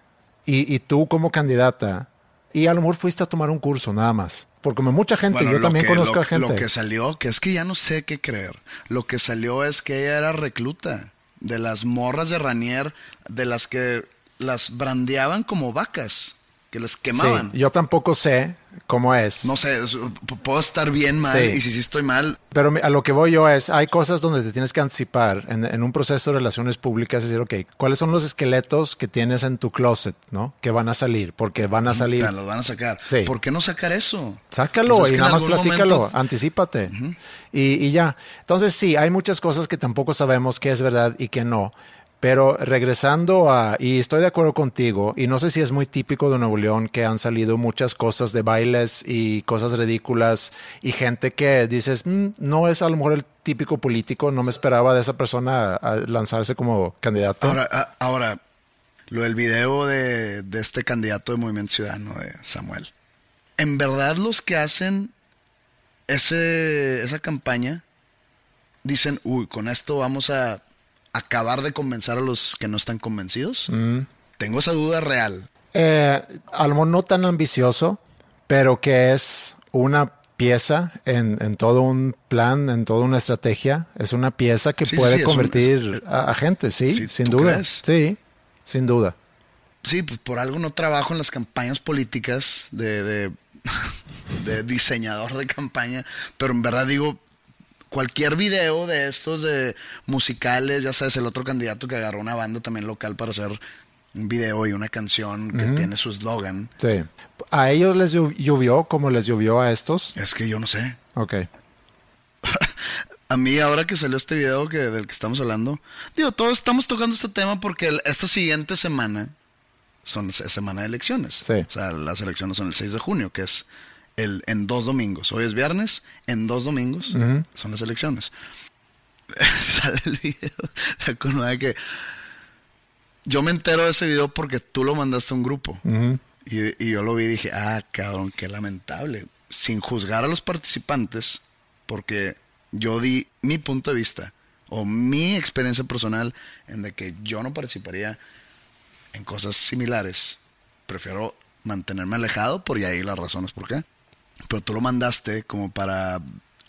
y, y tú como candidata, y a lo mejor fuiste a tomar un curso nada más. Porque mucha gente, Bueno, yo también que- conozco lo- a gente. Lo que salió, que es que ya no sé qué creer. Lo que salió es que ella era recluta de las morras de Ranier, de las que las brandeaban como vacas. Que les quemaban. Sí, yo tampoco sé cómo es. No sé, p- puedo estar bien mal Sí. y si sí estoy mal, Pero a lo que voy yo es, hay cosas donde te tienes que anticipar en, en un proceso de relaciones públicas, es decir, ok, ¿cuáles son los esqueletos que tienes en tu closet, ¿no? Que van a salir, porque van a salir. te los van a sacar. Sí. ¿Por qué no sacar eso? Sácalo Pues es y nada más platícalo, momento- anticípate. y, y ya. Entonces sí, hay muchas cosas que tampoco sabemos qué es verdad y qué no. Pero regresando a, y estoy de acuerdo contigo, y no sé si es muy típico de Nuevo León que han salido muchas cosas de bailes y cosas ridículas y gente que dices, "Mm, no es a lo mejor el típico político, no me esperaba de esa persona a, lanzarse como candidato. Ahora, ahora, lo del video de, de este candidato de Movimiento Ciudadano, de Samuel. En verdad, los que hacen ese, esa campaña dicen, uy, con esto vamos a acabar de convencer a los que no están convencidos. Tengo esa duda real. Eh, a lo mejor no tan ambicioso, pero que es una pieza en, en todo un plan, en toda una estrategia. Es una pieza que Sí, puede sí, es un- convertir es- a, a gente, sí, Sí, sin ¿tú duda. crees? Sí, sin duda. Sí, pues por algo no trabajo en las campañas políticas de, de, [LAUGHS] de diseñador de campaña, pero en verdad digo, cualquier video de estos de musicales, ya sabes, el otro candidato que agarró una banda también local para hacer un video y una canción que tiene su eslogan. Sí. ¿A ellos les llo- llovió como les llovió a estos? Es que yo no sé. Ok. [LAUGHS] A mí ahora que salió este video que, del que estamos hablando, digo, todos estamos tocando este tema porque esta siguiente semana son se- semana de elecciones. Sí. O sea, las elecciones son el 6 de junio, que es el, en dos domingos. Hoy es viernes, en dos domingos son las elecciones. [LAUGHS] Sale el video. ¿Te acuerdas de que yo me entero de ese video porque tú lo mandaste a un grupo. y, y yo lo vi y dije, ah, cabrón, qué lamentable. Sin juzgar a los participantes, porque yo di mi punto de vista o mi experiencia personal en de que yo no participaría en cosas similares. Prefiero mantenerme alejado por y ahí las razones por qué. Pero tú lo mandaste como para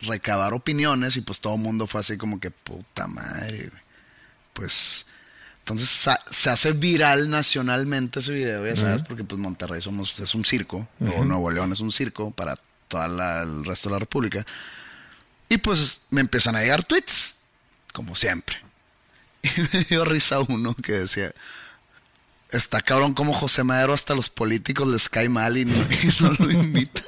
recabar opiniones y pues todo el mundo fue así como que puta madre. güey". Pues entonces se hace viral nacionalmente ese video, ya sabes, porque pues Monterrey somos, es un circo, o Nuevo León es un circo para todo el resto de la República. Y pues me empiezan a llegar tweets, como siempre. [LAUGHS] Y me dio risa uno que decía, está cabrón como José Madero hasta los políticos les cae mal y no, y no lo invita.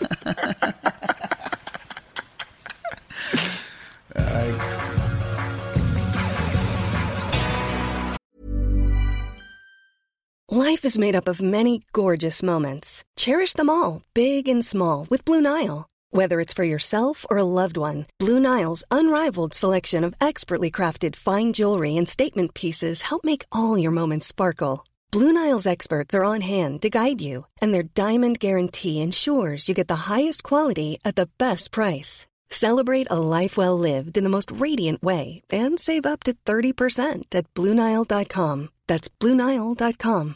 Life is made up of many gorgeous moments. Cherish them all, big and small, with Blue Nile. Whether it's for yourself or a loved one, Blue Nile's unrivaled selection of expertly crafted fine jewelry and statement pieces help make all your moments sparkle. Blue Nile's experts are on hand to guide you, and their diamond guarantee ensures you get the highest quality at the best price. Celebrate a life well lived in the most radiant way and save up to 30% at BlueNile.com. That's BlueNile.com.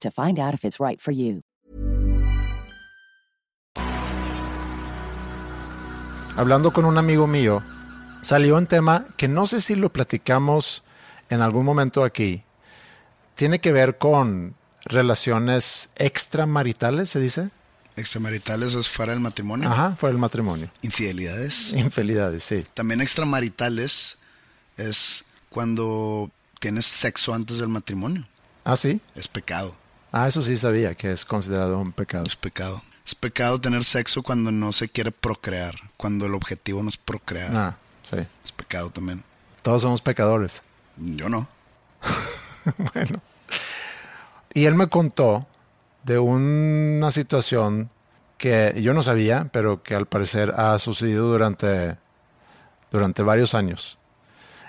to find out if it's right for you. Hablando con un amigo mío, salió un tema que no sé si lo platicamos en algún momento aquí. Tiene que ver con relaciones extramaritales, se dice. Extramaritales es fuera del matrimonio. Ajá, fuera del matrimonio. Infidelidades. Infidelidades, sí. También extramaritales es cuando tienes sexo antes del matrimonio. Ah, sí. Es pecado. Ah, eso sí sabía que es considerado un pecado. Es pecado. Es pecado tener sexo cuando no se quiere procrear, cuando el objetivo no es procrear. Ah, sí. Es pecado también. Todos somos pecadores. Yo no. [LAUGHS] bueno. Y él me contó de una situación que yo no sabía, pero que al parecer ha sucedido durante, durante varios años.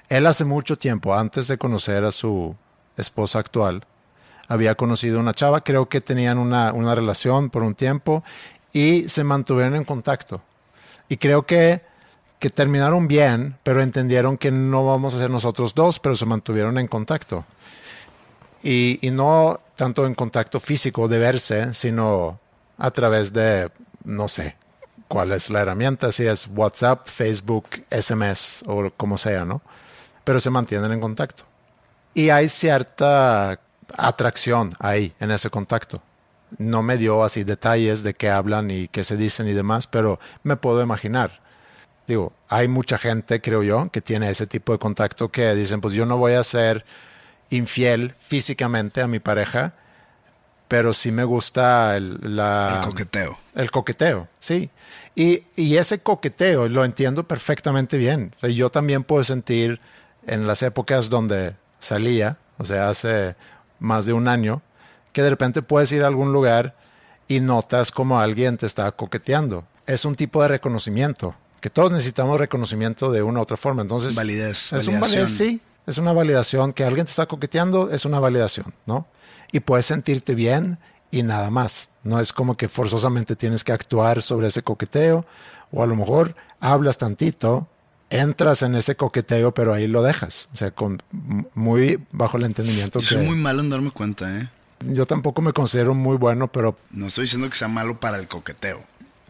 Él hace mucho tiempo, antes de conocer a su esposa actual, había conocido una chava, creo que tenían una, una relación por un tiempo y se mantuvieron en contacto. Y creo que, que terminaron bien, pero entendieron que no vamos a ser nosotros dos, pero se mantuvieron en contacto. Y, y no tanto en contacto físico de verse, sino a través de, no sé, cuál es la herramienta, si es WhatsApp, Facebook, SMS o como sea, ¿no? Pero se mantienen en contacto. Y hay cierta atracción ahí en ese contacto. No me dio así detalles de qué hablan y qué se dicen y demás, pero me puedo imaginar. Digo, hay mucha gente, creo yo, que tiene ese tipo de contacto que dicen, pues yo no voy a ser infiel físicamente a mi pareja, pero sí me gusta el, la, el coqueteo. El coqueteo, sí. Y, y, ese coqueteo lo entiendo perfectamente bien. O sea, yo también puedo sentir en las épocas donde salía, o sea, hace más de un año, que de repente puedes ir a algún lugar y notas como alguien te está coqueteando. Es un tipo de reconocimiento, que todos necesitamos reconocimiento de una u otra forma. Entonces, validez. Es un validez, sí, es una validación. Que alguien te está coqueteando es una validación, ¿no? Y puedes sentirte bien y nada más. No es como que forzosamente tienes que actuar sobre ese coqueteo o a lo mejor hablas tantito, entras en ese coqueteo, pero ahí lo dejas. O sea, con muy bajo el entendimiento Yo que... soy muy malo en darme cuenta, ¿eh? Yo tampoco me considero muy bueno, pero... No estoy diciendo que sea malo para el coqueteo.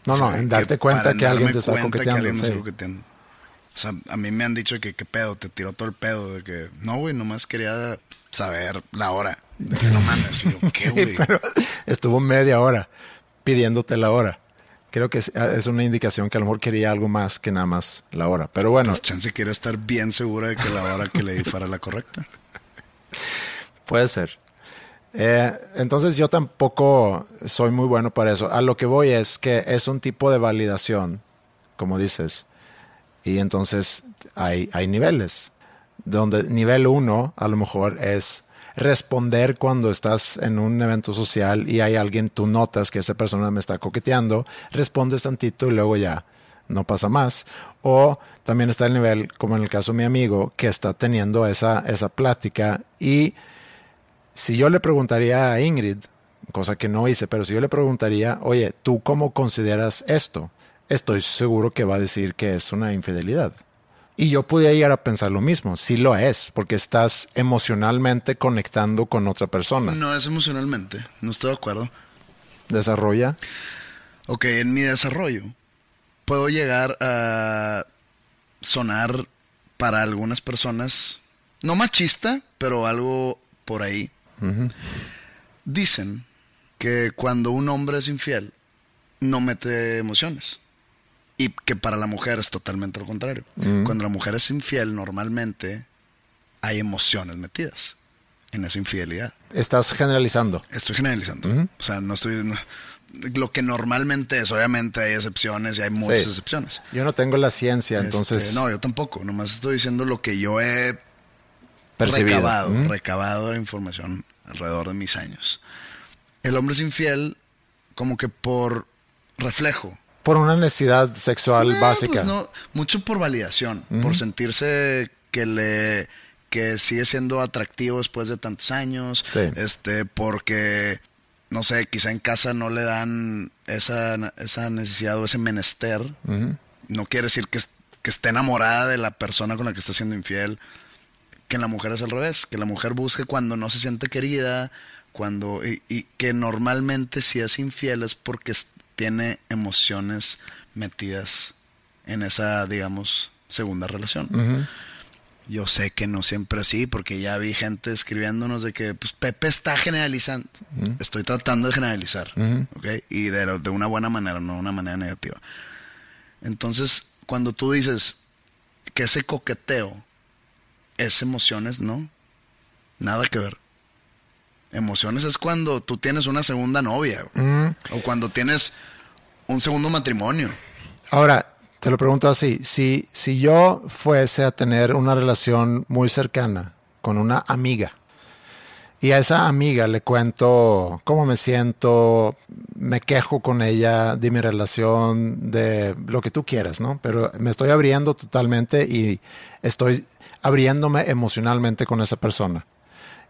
No, O sea, no, en darte que cuenta que alguien te está que coqueteando. me sí. está coqueteando. O sea, a mí me han dicho que qué pedo, te tiró todo el pedo, de que no, güey, nomás quería saber la hora. De que no mames, yo, [LAUGHS] ¿qué, Sí, güey? pero estuvo media hora pidiéndote la hora. Creo que es, es una indicación que a lo mejor quería algo más que nada más la hora. Pero bueno, Pues chance quiere estar bien segura de que la hora que le di fuera la correcta. [LAUGHS] Puede ser. Eh, entonces yo tampoco soy muy bueno para eso. A lo que voy es que es un tipo de validación, como dices. Y entonces hay, hay niveles. Donde nivel uno a lo mejor es responder cuando estás en un evento social y hay alguien, tú notas que esa persona me está coqueteando, respondes tantito y luego ya no pasa más. O también está el nivel, como en el caso de mi amigo, que está teniendo esa, esa plática y si yo le preguntaría a Ingrid, cosa que no hice, pero si yo le preguntaría, oye, ¿tú cómo consideras esto? Estoy seguro que va a decir que es una infidelidad. Y yo podría llegar a pensar lo mismo, sí lo es, porque estás emocionalmente conectando con otra persona. No es emocionalmente, no estoy de acuerdo. Desarrolla. Ok, en mi desarrollo puedo llegar a sonar para algunas personas, no machista, pero algo por ahí. Dicen que cuando un hombre es infiel, no mete emociones. Y que para la mujer es totalmente lo contrario. Cuando la mujer es infiel, normalmente hay emociones metidas en esa infidelidad. Estás generalizando. Estoy generalizando. O sea, no estoy. no- lo que normalmente es, obviamente hay excepciones y hay muchas Sí. excepciones. Yo no tengo la ciencia, Este, entonces no, yo tampoco. Nomás estoy diciendo lo que yo he percibido. recabado, ¿Mm? recabado de información alrededor de mis años. El hombre es infiel como que por reflejo. Por una necesidad sexual Eh, básica. pues no, mucho por validación, por sentirse que le que sigue siendo atractivo después de tantos años, Sí. este, porque no sé, quizá en casa no le dan esa, esa necesidad o ese menester. No quiere decir que, que esté enamorada de la persona con la que está siendo infiel. Que en la mujer es al revés, que la mujer busque cuando no se siente querida, cuando y, y que normalmente si es infiel es porque es- tiene emociones metidas en esa, digamos, segunda relación. Yo sé que no siempre así, porque ya vi gente escribiéndonos de que pues, Pepe está generalizando. Estoy tratando de generalizar, ¿ok? Y de, de una buena manera, no de una manera negativa. Entonces, cuando tú dices que ese coqueteo es emociones, no. Nada que ver. Emociones es cuando tú tienes una segunda novia. güey. O cuando tienes un segundo matrimonio. Ahora, te lo pregunto así, si, si yo fuese a tener una relación muy cercana con una amiga, y a esa amiga le cuento cómo me siento, me quejo con ella de mi relación, de lo que tú quieras, ¿no? Pero me estoy abriendo totalmente y estoy abriéndome emocionalmente con esa persona.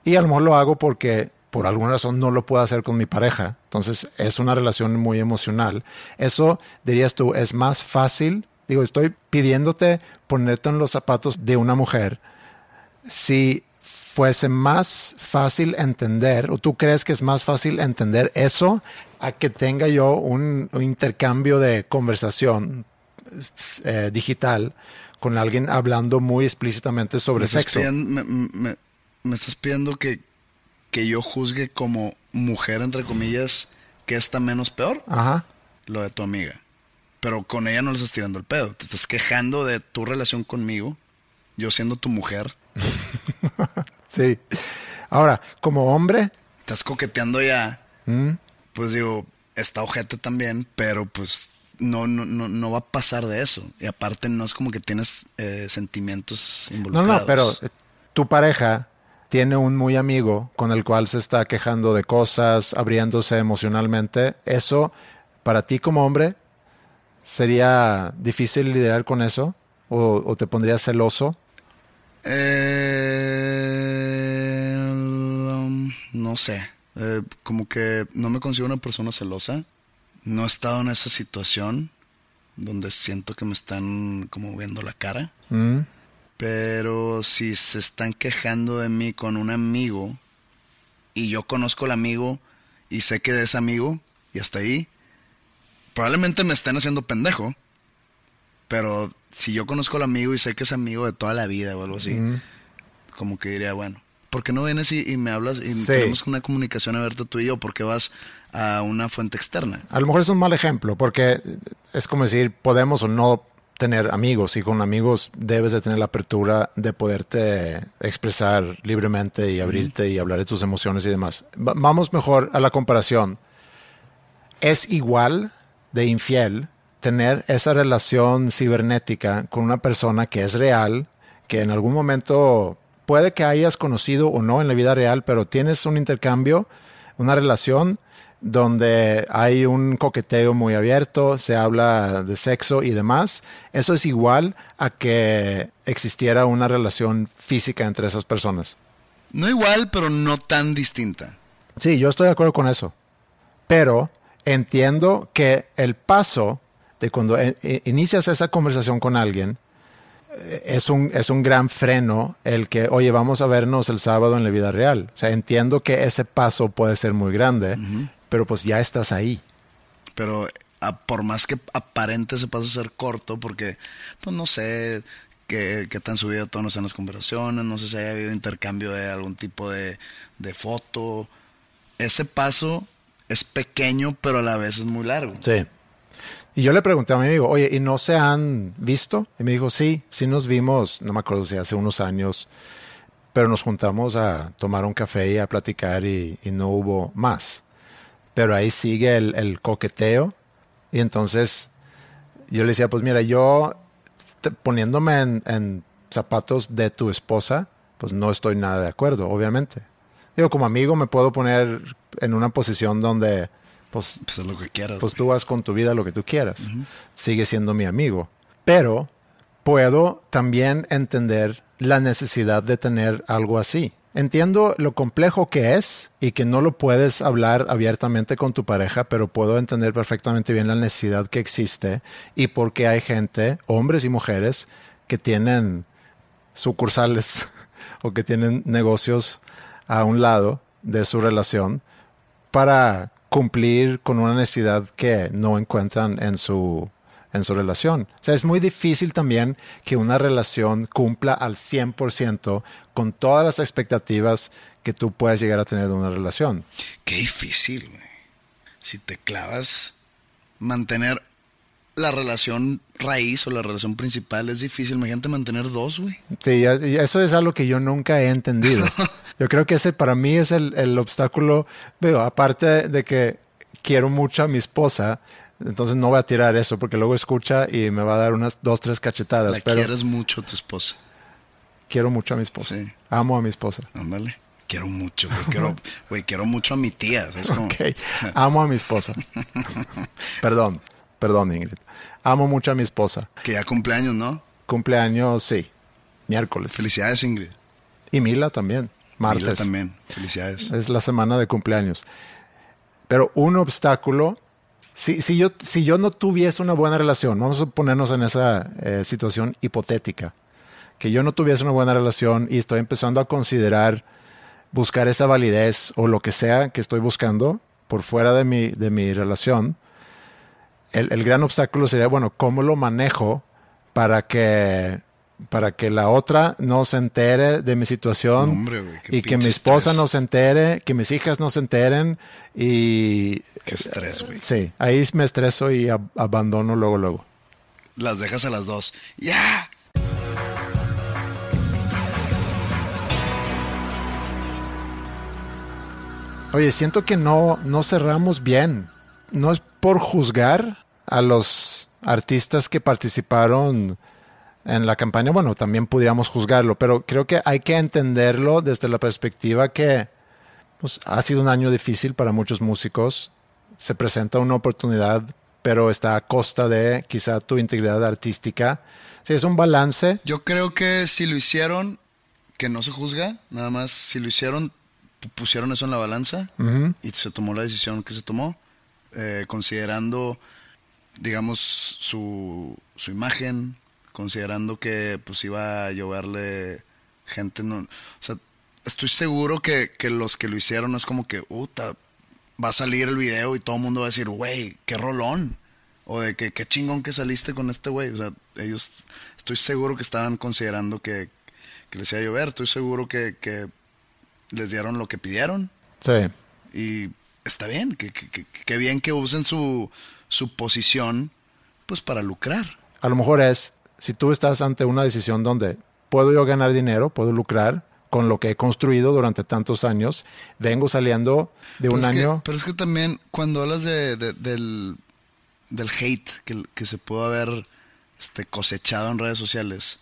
Y a lo mejor lo hago porque por alguna razón no lo puedo hacer con mi pareja. Entonces es una relación muy emocional. Eso, dirías tú, es más fácil. Digo, estoy pidiéndote ponerte en los zapatos de una mujer. Si fuese más fácil entender, o tú crees que es más fácil entender eso a que tenga yo un, intercambio de conversación eh, digital con alguien hablando muy explícitamente sobre sexo. me, estás pidiendo que, que yo juzgue como mujer, entre comillas, que está menos peor. Ajá. Lo de tu amiga. Pero con ella no le estás tirando el pedo. Te estás quejando de tu relación conmigo, yo siendo tu mujer. [LAUGHS] Sí. Ahora, como hombre. Estás coqueteando ya. ¿Mm? Pues digo, está ojete también, pero pues no, no, no, no va a pasar de eso. Y aparte no es como que tienes eh, sentimientos involucrados. No, no, pero tu pareja tiene un muy amigo con el cual se está quejando de cosas, abriéndose emocionalmente. Eso, para ti como hombre, ¿sería difícil lidiar con eso? ¿O, o te pondría celoso? Eh, no sé. Eh, como que no me considero una persona celosa. No he estado en esa situación donde siento que me están como viendo la cara. Mm. Pero si se están quejando de mí con un amigo y yo conozco al amigo y sé que es amigo y hasta ahí, probablemente me estén haciendo pendejo. Pero si yo conozco al amigo y sé que es amigo de toda la vida o algo así, como que diría, bueno, ¿por qué no vienes y, me hablas y tenemos una comunicación abierta tú y yo? ¿Por qué vas a una fuente externa? A lo mejor es un mal ejemplo, porque es como decir, podemos o no tener amigos y con amigos debes de tener la apertura de poderte expresar libremente y abrirte y hablar de tus emociones y demás. vamos mejor a la comparación. ¿Es igual de infiel tener esa relación cibernética con una persona que es real, que en algún momento puede que hayas conocido o no en la vida real, pero tienes un intercambio, una relación donde hay un coqueteo muy abierto, se habla de sexo y demás, eso es igual a que existiera una relación física entre esas personas. No igual, pero no tan distinta. Sí, yo estoy de acuerdo con eso. Pero entiendo que el paso de cuando eh, eh, inicias esa conversación con alguien, eh, es un, es un gran freno el que, oye, vamos a vernos el sábado en la vida real. O sea, entiendo que ese paso puede ser muy grande, pero pues ya estás ahí. Pero por más que aparente ese paso ser corto, porque, pues no sé qué, qué tan subido tonos en las conversaciones, no sé si haya habido intercambio de algún tipo de, de foto. Ese paso es pequeño, pero a la vez es muy largo. Sí. Y yo le pregunté a mi amigo, oye, ¿y no se han visto? Y me dijo, sí, sí nos vimos, no me acuerdo si hace unos años, pero nos juntamos a tomar un café y a platicar y, no hubo más. Pero ahí sigue el, coqueteo. Y entonces yo le decía, pues mira, yo poniéndome en, en zapatos de tu esposa, pues no estoy nada de acuerdo, obviamente. Digo, como amigo me puedo poner en una posición donde pues, pues, es lo que quieras. Pues tú vas con tu vida lo que tú quieras. Sigue siendo mi amigo. Pero puedo también entender la necesidad de tener algo así. Entiendo lo complejo que es y que no lo puedes hablar abiertamente con tu pareja, pero puedo entender perfectamente bien la necesidad que existe y por qué hay gente, hombres y mujeres, que tienen sucursales [LAUGHS] o que tienen negocios a un lado de su relación para cumplir con una necesidad que no encuentran en su, en su relación. O sea, es muy difícil también que una relación cumpla al 100% con todas las expectativas que tú puedes llegar a tener de una relación. Qué difícil, güey. Si te clavas, mantener la relación raíz o la relación principal es difícil. Imagínate mantener dos, güey. Sí, eso es algo que yo nunca he entendido. [LAUGHS] Yo creo que ese para mí es el, el obstáculo, veo, aparte de que quiero mucho a mi esposa, Entonces no voy a tirar eso porque luego escucha y me va a dar unas dos, tres cachetadas. La pero quieres mucho a tu esposa. quiero mucho a mi esposa. Sí. Amo a mi esposa. Ándale. Quiero mucho, güey. [LAUGHS] Quiero, güey, quiero mucho a mi tía. ¿sabes cómo? Ok. [LAUGHS] Amo a mi esposa. [LAUGHS] perdón, perdón, Ingrid. Amo mucho a mi esposa. Que ya cumpleaños, ¿no? Cumpleaños, sí. Miércoles. Felicidades, Ingrid. Y Mila también. Martes. Mila también. Felicidades. Es la semana de cumpleaños. Pero un obstáculo, si, si, yo, si yo no tuviese una buena relación, vamos a ponernos en esa eh, situación hipotética, que yo no tuviese una buena relación y estoy empezando a considerar buscar esa validez o lo que sea que estoy buscando por fuera de mi, de mi relación, el, el gran obstáculo sería, bueno, ¿cómo lo manejo para que para que la otra no se entere de mi situación No, hombre, y que mi esposa estrés. no se entere, que mis hijas no se enteren y Qué estrés, güey. sí, ahí me estreso y ab- abandono luego luego. Las dejas a las dos. ¡Ya! Oye, siento que no, no cerramos bien. No es por juzgar a los artistas que participaron en la campaña. Bueno, también pudiéramos juzgarlo, pero creo que hay que entenderlo desde la perspectiva que pues, ha sido un año difícil para muchos músicos. Se presenta una oportunidad, pero está a costa de quizá tu integridad artística. Sí, es un balance. Yo creo que si lo hicieron, que no se juzga, nada más si lo hicieron, pu- pusieron eso en la balanza y se tomó la decisión que se tomó, eh, considerando, digamos, su, su imagen, considerando que pues iba a lloverle gente, no, o sea, estoy seguro que, que los que lo hicieron es como que, puta, va a salir el video y todo el mundo va a decir, güey, qué rolón. O de que qué chingón que saliste con este güey. O sea, ellos estoy seguro que estaban considerando que, que les iba a llover. Estoy seguro que, que les dieron lo que pidieron. Sí. Y está bien, que, que, que- que bien que usen su, su posición pues para lucrar. A lo mejor es, si tú estás ante una decisión donde puedo yo ganar dinero, puedo lucrar con lo que he construido durante tantos años, vengo saliendo de un que- año. pero es que también cuando hablas de, de- del, del hate que, que se pudo haber este, cosechado en redes sociales,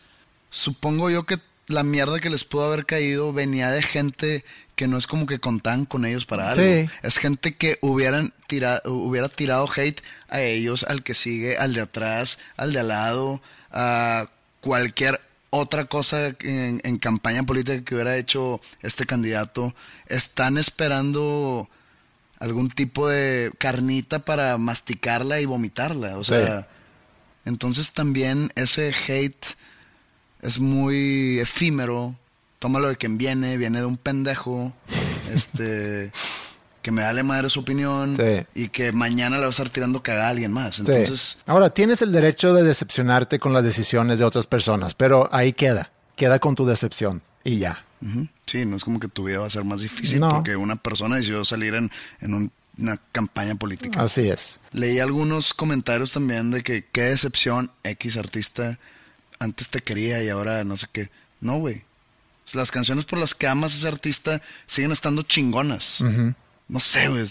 supongo yo que la mierda que les pudo haber caído venía de gente que no es como que contaban con ellos para algo. Sí. Es gente que hubieran tira- hubiera tirado hate a ellos, al que sigue, al de atrás, al de al lado, a cualquier otra cosa en, en campaña política que hubiera hecho este candidato. Están esperando algún tipo de carnita para masticarla y vomitarla. O sea, entonces también ese hate es muy efímero. Tómalo de quien viene, viene de un pendejo, [LAUGHS] este, que me vale madre su opinión Sí. y que mañana le va a estar tirando cagada a alguien más. Sí. Entonces, Ahora, tienes el derecho de decepcionarte con las decisiones de otras personas, pero ahí queda. Queda con tu decepción y ya. sí, no es como que tu vida va a ser más difícil No. porque una persona decidió salir en, en un- una campaña política. Así es. Leí algunos comentarios también de que qué decepción, X artista, antes te quería y ahora no sé qué. No, güey. Las canciones por las que amas a ese artista siguen estando chingonas. No sé, güey.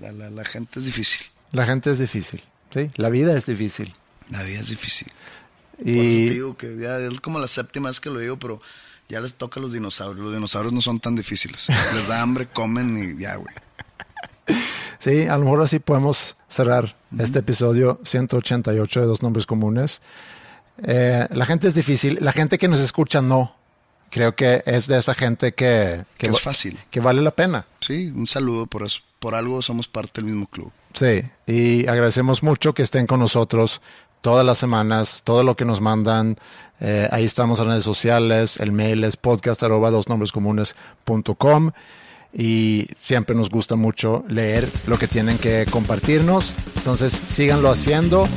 La, la- la gente es difícil. La gente es difícil. Sí, la vida es difícil. La vida es difícil. Por eso te Y digo que ya es como la séptima vez que lo digo, pero ya les toca a los dinosaurios. Los dinosaurios no son tan difíciles. Les da hambre, [LAUGHS] comen y ya, güey. sí, a lo mejor así podemos cerrar este episodio 188 de Dos Nombres Comunes. Eh, la gente es difícil. La gente que nos escucha no. Creo que es de esa gente que, Que es va- fácil. Que vale la pena. Sí, un saludo por eso. Por algo somos parte del mismo club. Sí, y agradecemos mucho que estén con nosotros todas las semanas, todo lo que nos mandan. eh, ahí estamos en redes sociales, el mail es podcast arroba dosnombrescomunes.com y siempre nos gusta mucho leer lo que tienen que compartirnos. Entonces síganlo haciendo.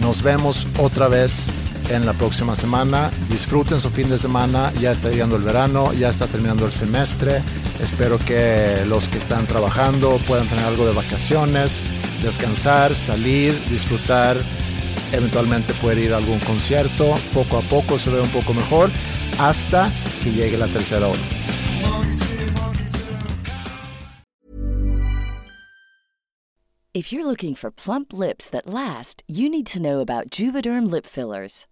Nos vemos otra vez en la próxima semana. Disfruten su fin de semana. Ya está llegando el verano, ya está terminando el semestre. Espero que los que están trabajando puedan tener algo de vacaciones, descansar, salir, disfrutar, eventualmente poder ir a algún concierto. Poco a poco se ve un poco mejor hasta que llegue la tercera hora. If you're looking for plump lips that last, you need to know about Juvederm lip fillers.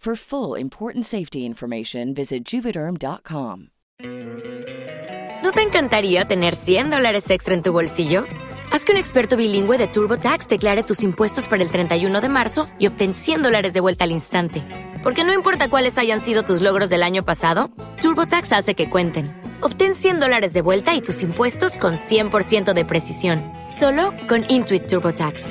For full important safety information, visit juvederm.com. ¿No te encantaría tener 100 dólares extra en tu bolsillo? Haz que un experto bilingüe de TurboTax declare tus impuestos para el 31 de marzo y obtén 100 dólares de vuelta al instante. Porque no importa cuáles hayan sido tus logros del año pasado, TurboTax hace que cuenten. Obtén 100 dólares de vuelta y tus impuestos con 100% de precisión. Solo con Intuit TurboTax.